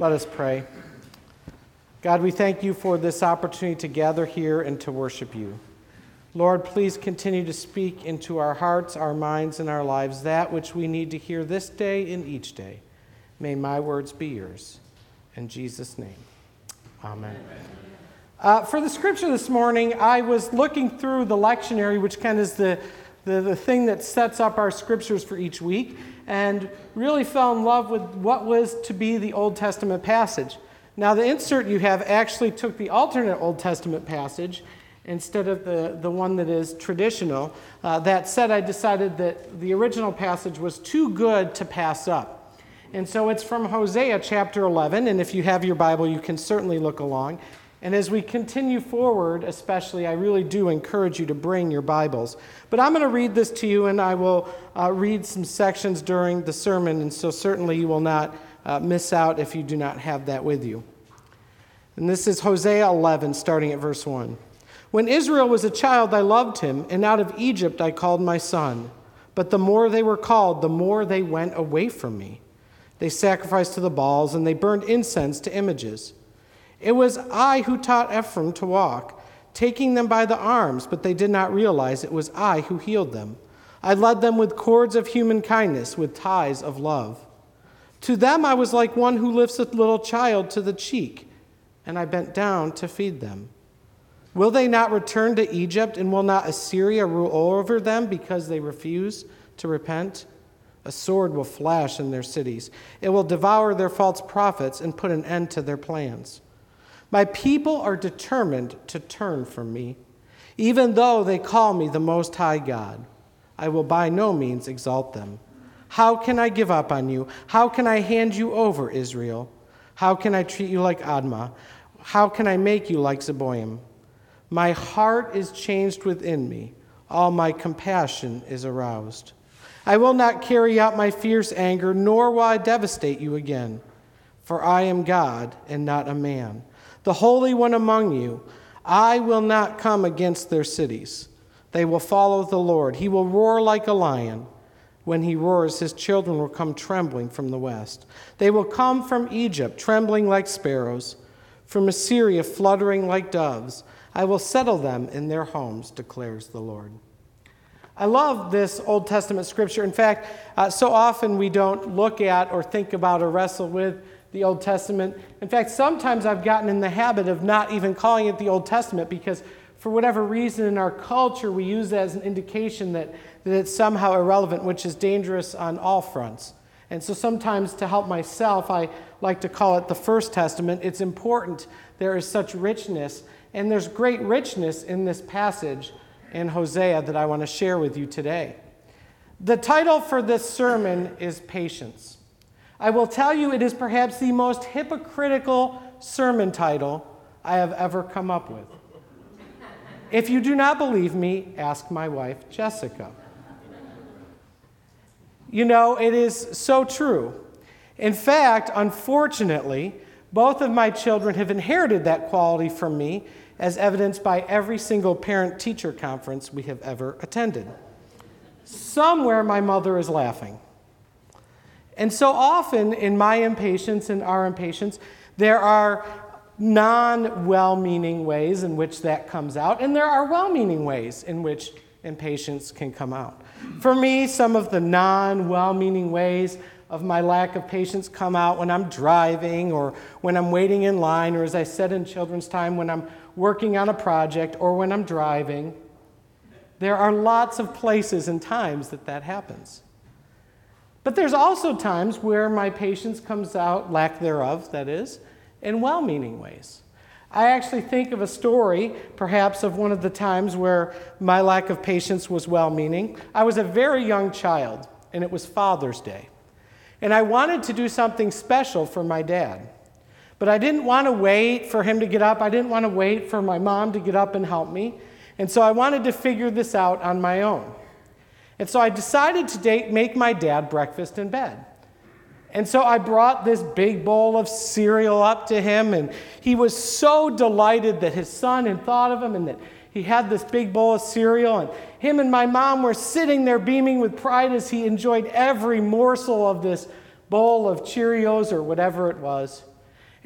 Let us pray. God, we thank you for this opportunity to gather here and to worship you. Lord, please continue to speak into our hearts, our minds, and our lives that which we need to hear this day and each day. May my words be yours. In Jesus' name, amen. Uh, for the scripture this morning, I was looking through the lectionary, which kind of is the, the, the thing that sets up our scriptures for each week, and really fell in love with what was to be the Old Testament passage. Now, the insert you have actually took the alternate Old Testament passage instead of the, the one that is traditional. Uh, that said, I decided that the original passage was too good to pass up. And so it's from Hosea chapter 11, and if you have your Bible, you can certainly look along. And as we continue forward, especially, I really do encourage you to bring your Bibles. But I'm going to read this to you, and I will uh, read some sections during the sermon, and so certainly you will not uh, miss out if you do not have that with you. And this is Hosea 11, starting at verse 1. When Israel was a child, I loved him, and out of Egypt I called my son. But the more they were called, the more they went away from me. They sacrificed to the Baals, and they burned incense to images. It was I who taught Ephraim to walk, taking them by the arms, but they did not realize it was I who healed them. I led them with cords of human kindness, with ties of love. To them I was like one who lifts a little child to the cheek, and I bent down to feed them. Will they not return to Egypt, and will not Assyria rule over them because they refuse to repent? A sword will flash in their cities. It will devour their false prophets and put an end to their plans. My people are determined to turn from me. Even though they call me the Most High God, I will by no means exalt them. How can I give up on you? How can I hand you over, Israel? How can I treat you like Admah? How can I make you like Zeboim? My heart is changed within me. All my compassion is aroused. I will not carry out my fierce anger, nor will I devastate you again. For I am God and not a man, the Holy One among you. I will not come against their cities. They will follow the Lord. He will roar like a lion. When he roars, his children will come trembling from the west. They will come from Egypt, trembling like sparrows, from Assyria, fluttering like doves. I will settle them in their homes, declares the Lord. I love this Old Testament scripture. In fact, uh, so often we don't look at or think about or wrestle with the Old Testament. In fact, sometimes I've gotten in the habit of not even calling it the Old Testament because, for whatever reason in our culture, we use that as an indication that that it's somehow irrelevant, which is dangerous on all fronts. And so sometimes to help myself, I like to call it the First Testament. It's important. There is such richness, and there's great richness in this passage in Hosea that I want to share with you today. The title for this sermon is Patience. I will tell you, it is perhaps the most hypocritical sermon title I have ever come up with. If you do not believe me, ask my wife, Jessica. You know, it is so true. In fact, unfortunately, both of my children have inherited that quality from me, as evidenced by every single parent teacher conference we have ever attended. Somewhere my mother is laughing. And so often, in my impatience and our impatience, there are non well meaning ways in which that comes out, and there are well meaning ways in which impatience can come out. For me, some of the non well meaning ways of my lack of patience come out when I'm driving or when I'm waiting in line, or as I said in children's time, when I'm working on a project or when I'm driving. There are lots of places and times that that happens. But there's also times where my patience comes out, lack thereof, that is, in well meaning ways. I actually think of a story, perhaps, of one of the times where my lack of patience was well meaning. I was a very young child, and it was Father's Day. And I wanted to do something special for my dad. But I didn't want to wait for him to get up. I didn't want to wait for my mom to get up and help me. And so I wanted to figure this out on my own. And so I decided to make my dad breakfast in bed. And so I brought this big bowl of cereal up to him, and he was so delighted that his son had thought of him and that he had this big bowl of cereal. And him and my mom were sitting there beaming with pride as he enjoyed every morsel of this bowl of Cheerios or whatever it was.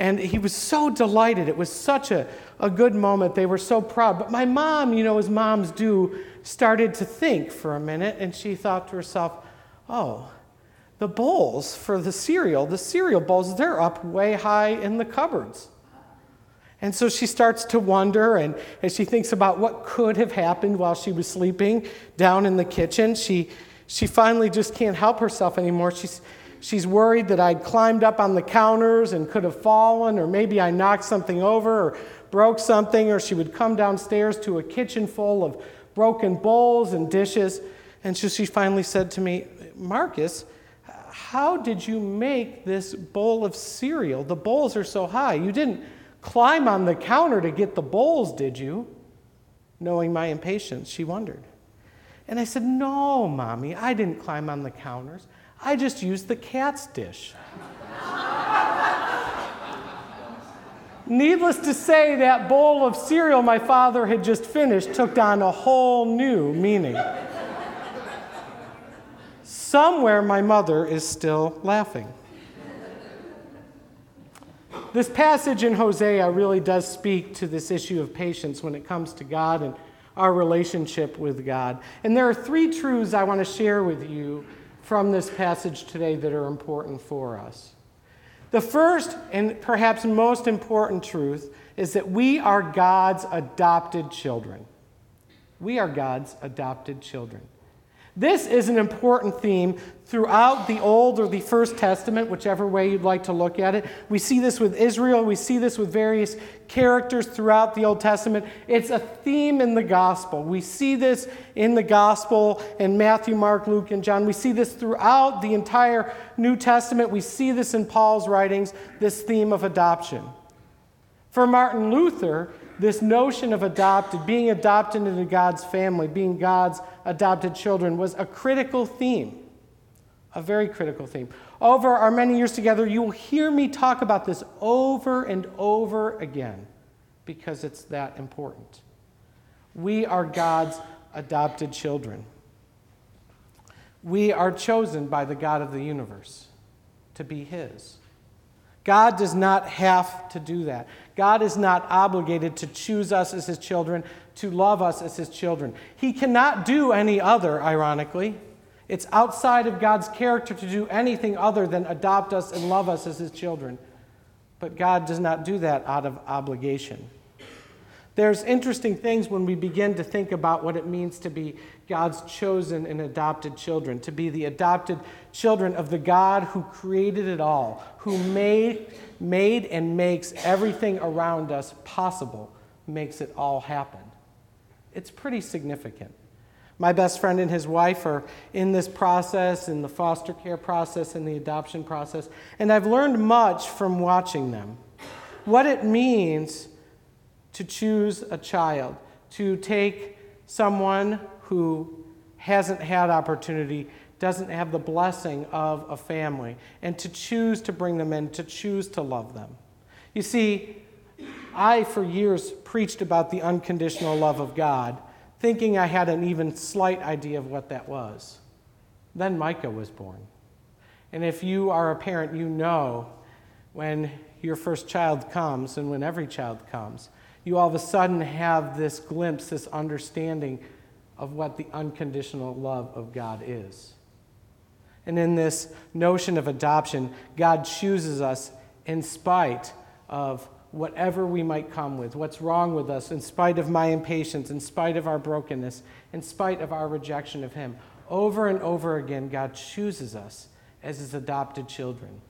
And he was so delighted. It was such a, a good moment. They were so proud. But my mom, you know, as moms do, started to think for a minute, and she thought to herself, oh, the bowls for the cereal, the cereal bowls, they're up way high in the cupboards. And so she starts to wonder, and as she thinks about what could have happened while she was sleeping down in the kitchen, she, she finally just can't help herself anymore. She's, she's worried that I'd climbed up on the counters and could have fallen, or maybe I knocked something over or broke something, or she would come downstairs to a kitchen full of broken bowls and dishes. And so she finally said to me, Marcus, how did you make this bowl of cereal? The bowls are so high. You didn't climb on the counter to get the bowls, did you? Knowing my impatience, she wondered. And I said, No, Mommy, I didn't climb on the counters. I just used the cat's dish. Needless to say, that bowl of cereal my father had just finished took on a whole new meaning. Somewhere my mother is still laughing. This passage in Hosea really does speak to this issue of patience when it comes to God and our relationship with God. And there are three truths I want to share with you from this passage today that are important for us. The first and perhaps most important truth is that we are God's adopted children. We are God's adopted children. This is an important theme throughout the Old or the First Testament, whichever way you'd like to look at it. We see this with Israel, we see this with various characters throughout the Old Testament. It's a theme in the gospel. We see this in the gospel in Matthew, Mark, Luke, and John. We see this throughout the entire New Testament. We see this in Paul's writings, this theme of adoption. For Martin Luther, this notion of adopted, being adopted into God's family, being God's adopted children, was a critical theme, a very critical theme. Over our many years together, you will hear me talk about this over and over again because it's that important. We are God's adopted children. We are chosen by the God of the universe to be His. God does not have to do that. God is not obligated to choose us as his children, to love us as his children. He cannot do any other, ironically. It's outside of God's character to do anything other than adopt us and love us as his children. But God does not do that out of obligation. There's interesting things when we begin to think about what it means to be God's chosen and adopted children, to be the adopted children of the God who created it all, who made, made and makes everything around us possible, makes it all happen. It's pretty significant. My best friend and his wife are in this process, in the foster care process, in the adoption process, and I've learned much from watching them. What it means to choose a child, to take someone who hasn't had opportunity, doesn't have the blessing of a family, and to choose to bring them in, to choose to love them. You see, I, for years, preached about the unconditional love of God, thinking I had an even slight idea of what that was. Then Micah was born. And if you are a parent, you know when your first child comes and when every child comes, you all of a sudden have this glimpse, this understanding of what the unconditional love of God is. And in this notion of adoption, God chooses us in spite of whatever we might come with, what's wrong with us, in spite of my impatience, in spite of our brokenness, in spite of our rejection of Him. Over and over again, God chooses us as His adopted children.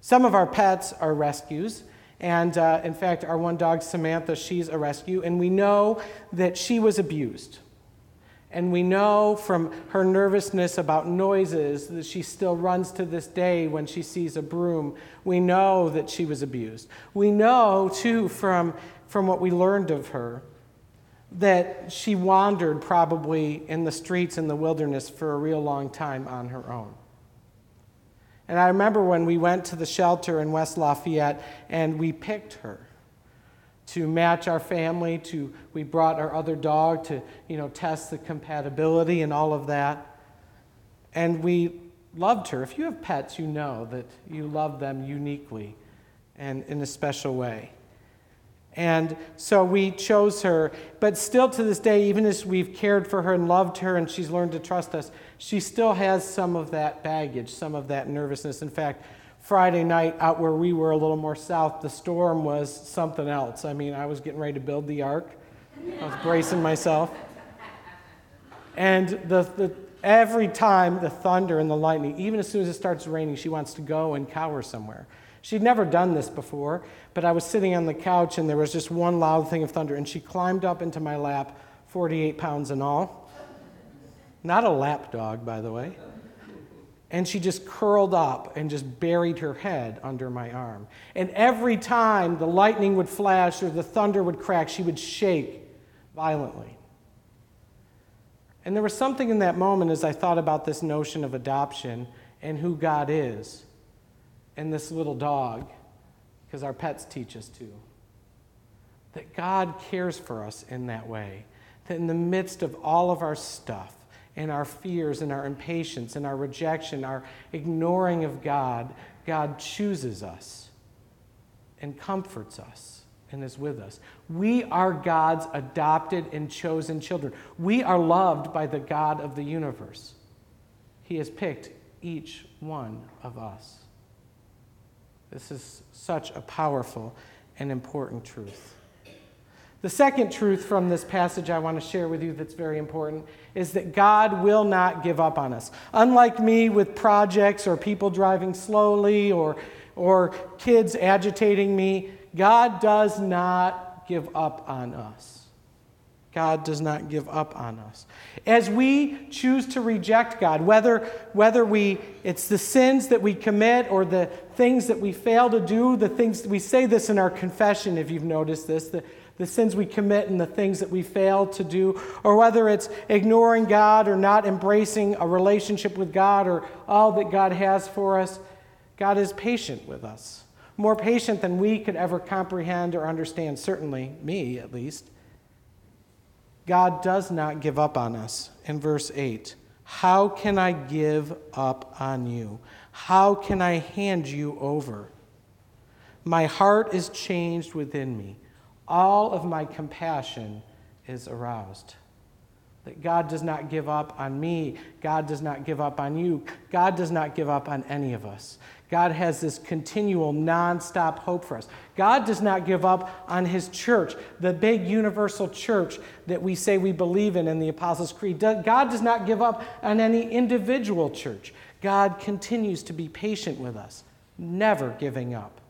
Some of our pets are rescues, and uh, in fact, our one dog, Samantha, she's a rescue, and we know that she was abused. And we know from her nervousness about noises that she still runs to this day when she sees a broom. We know that she was abused. We know, too, from, from what we learned of her, that she wandered probably in the streets in the wilderness for a real long time on her own. And I remember when we went to the shelter in West Lafayette and we picked her to match our family to we brought our other dog to you know test the compatibility and all of that and we loved her if you have pets you know that you love them uniquely and in a special way. And so we chose her. But still to this day, even as we've cared for her and loved her and she's learned to trust us, she still has some of that baggage, some of that nervousness. In fact, Friday night out where we were a little more south, the storm was something else. I mean, I was getting ready to build the ark, I was bracing myself. And the, the, every time the thunder and the lightning, even as soon as it starts raining, she wants to go and cower somewhere. She'd never done this before, but I was sitting on the couch and there was just one loud thing of thunder, and she climbed up into my lap, 48 pounds in all. Not a lap dog, by the way. And she just curled up and just buried her head under my arm. And every time the lightning would flash or the thunder would crack, she would shake violently. And there was something in that moment as I thought about this notion of adoption and who God is and this little dog, because our pets teach us to. That God cares for us in that way. That in the midst of all of our stuff, and our fears, and our impatience, and our rejection, our ignoring of God, God chooses us and comforts us and is with us. We are God's adopted and chosen children. We are loved by the God of the universe. He has picked each one of us. This is such a powerful and important truth. The second truth from this passage I want to share with you that's very important is that God will not give up on us. Unlike me with projects or people driving slowly or, or kids agitating me, God does not give up on us. God does not give up on us. As we choose to reject God, whether, whether we, it's the sins that we commit or the things that we fail to do, the things, we say this in our confession if you've noticed this, the, the sins we commit and the things that we fail to do, or whether it's ignoring God or not embracing a relationship with God or all that God has for us, God is patient with us. More patient than we could ever comprehend or understand, certainly me at least. God does not give up on us. In verse 8, how can I give up on you? How can I hand you over? My heart is changed within me. All of my compassion is aroused. That God does not give up on me. God does not give up on you. God does not give up on any of us. God has this continual, nonstop hope for us. God does not give up on His church, the big universal church that we say we believe in in the Apostles' Creed. God does not give up on any individual church. God continues to be patient with us, never giving up.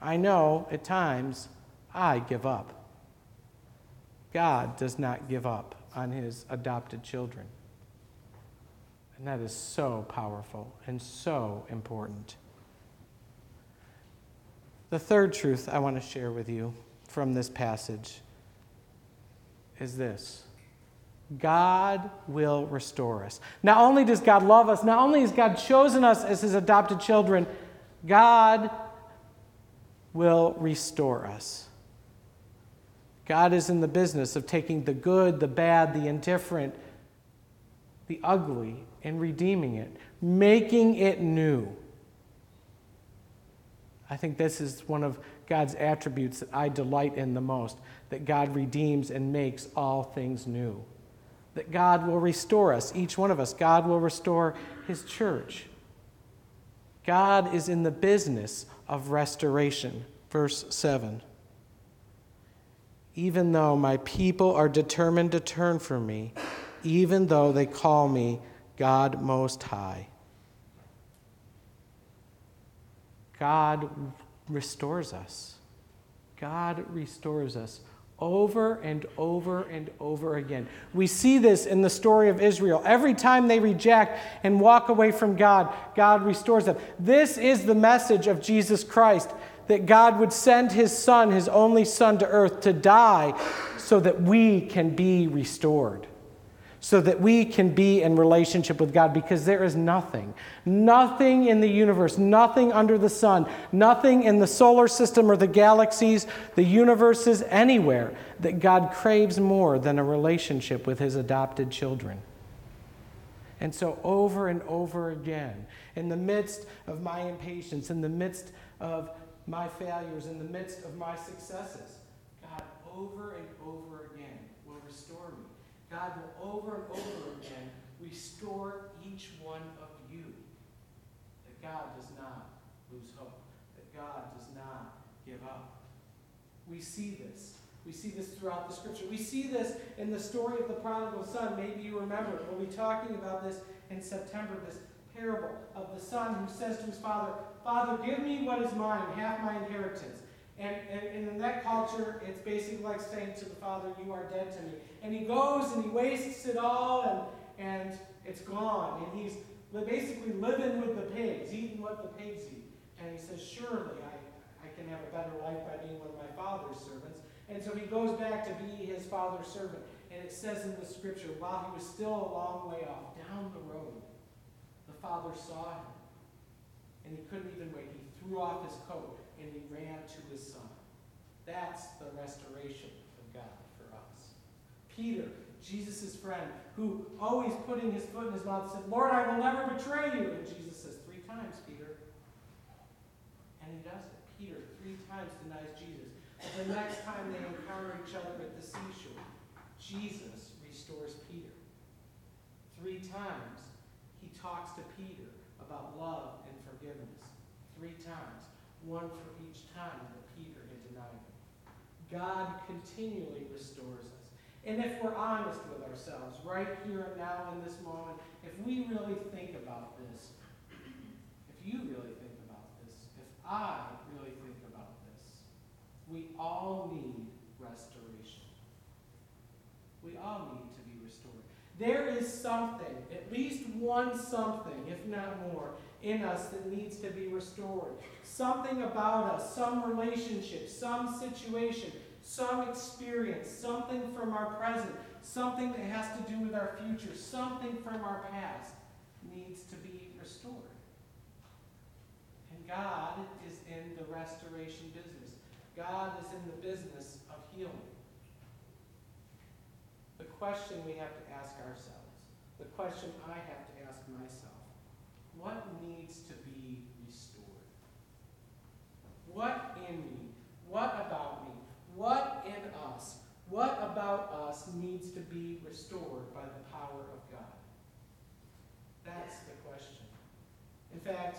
I know at times I give up. God does not give up on His adopted children. And that is so powerful and so important. The third truth I want to share with you from this passage is this God will restore us. Not only does God love us, not only has God chosen us as his adopted children, God will restore us. God is in the business of taking the good, the bad, the indifferent, the ugly, and redeeming it, making it new. I think this is one of God's attributes that I delight in the most that God redeems and makes all things new. That God will restore us, each one of us. God will restore his church. God is in the business of restoration. Verse 7. Even though my people are determined to turn from me, even though they call me God Most High. God restores us. God restores us over and over and over again. We see this in the story of Israel. Every time they reject and walk away from God, God restores them. This is the message of Jesus Christ that God would send his son, his only son, to earth to die so that we can be restored so that we can be in relationship with God because there is nothing, nothing in the universe, nothing under the sun, nothing in the solar system or the galaxies, the universes, anywhere that God craves more than a relationship with his adopted children. And so, over and over again, in the midst of my impatience, in the midst of my failures, in the midst of my successes. God, over and over again, will restore me. God will over and over again restore each one of you. That God does not lose hope, that God does not give up. We see this. We see this throughout the scripture. We see this in the story of the prodigal son. Maybe you remember. We'll be talking about this in September, this parable of the son who says to his father, Father, give me what is mine, half my inheritance. And, and, and, in that culture, it's basically like saying to the father, You are dead to me. And he goes and he wastes it all, and, and it's gone. And he's basically living with the pigs, eating what the pigs eat. And he says, Surely I, I can have a better life by being one of my father's servants. And so he goes back to be his father's servant. And it says in the scripture, while he was still a long way off, down the road, the father saw him. And he couldn't even wait. He threw off his coat and he ran to his son. That's the restoration of God for us. Peter, Jesus' friend, who always putting his foot in his mouth said, Lord, I will never betray you. And Jesus says, Three times, Peter. And he does it. Peter three times denies Jesus. The next time they encounter each other at the seashore, Jesus restores Peter. Three times he talks to Peter about love and forgiveness. Three times. One for each time that Peter had denied him. God continually restores us. And if we're honest with ourselves, right here and now in this moment, if we really think about this, if you really think about this, if I really think about this, we all need restoration. We all need to be restored. There is something, at least one something, if not more, in us that needs to be restored. Something about us, some relationship, some situation, some experience, something from our present, something that has to do with our future, something from our past needs to be restored. And God is in the restoration business. God is in the business of healing. The question we have to ask ourselves, the question I have to ask myself, what needs to be restored? What in me? What about me? What in us? What about us needs to be restored by the power of God? That's the question. In fact,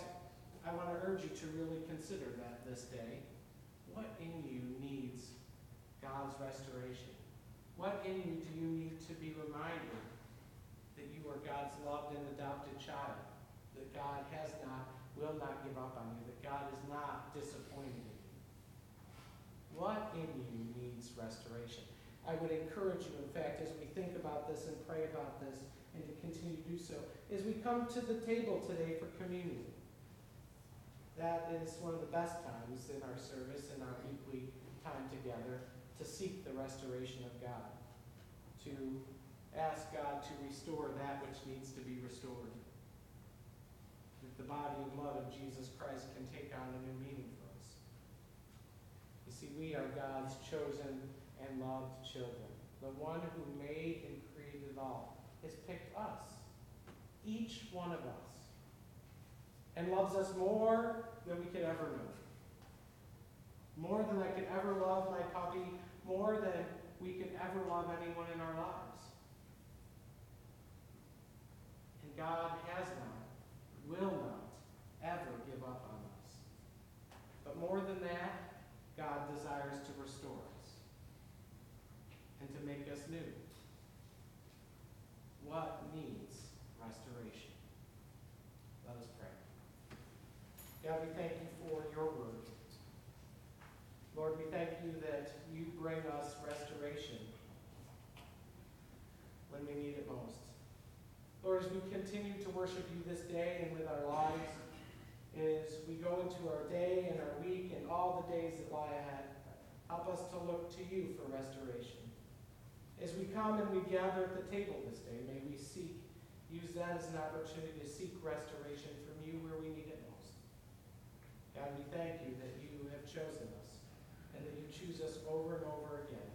I want to urge you to really consider that this day. What in you needs God's restoration? What in you do you need to be reminded that you are God's loved and adopted child? That God has not, will not give up on you, that God is not disappointed in you? What in you needs restoration? I would encourage you, in fact, as we think about this and pray about this, and to continue to do so, as we come to the table today for communion. That is one of the best times in our service, in our weekly time together, to seek the restoration of God, to ask God to restore that which needs to be restored. The body and blood of Jesus Christ can take on a new meaning for us. You see, we are God's chosen and loved children. The one who made and created it all has picked us, each one of us, and loves us more than we could ever know. More than I could ever love my puppy, more than we could ever love anyone in our lives. And God has not, will not, ever give up on us. But more than that, God desires to restore us and to make us new. What needs restoration? Let us pray. God, we thank you for your word. Lord, we thank you that you bring us restoration when we need it most. Lord, as we continue to worship you this day and with our lives, as we go into our day and our week and all the days that lie ahead, help us to look to you for restoration. As we come and we gather at the table this day, may we seek, use that as an opportunity to seek restoration from you where we need it most. God, we thank you that you have chosen us and that you choose us over and over again,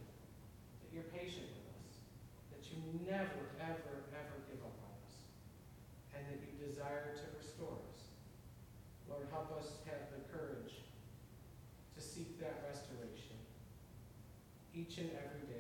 that you're patient with us, that you never, ever, ever give up on us, and that you desire to restore us. Lord, help us have the courage to seek that restoration each and every day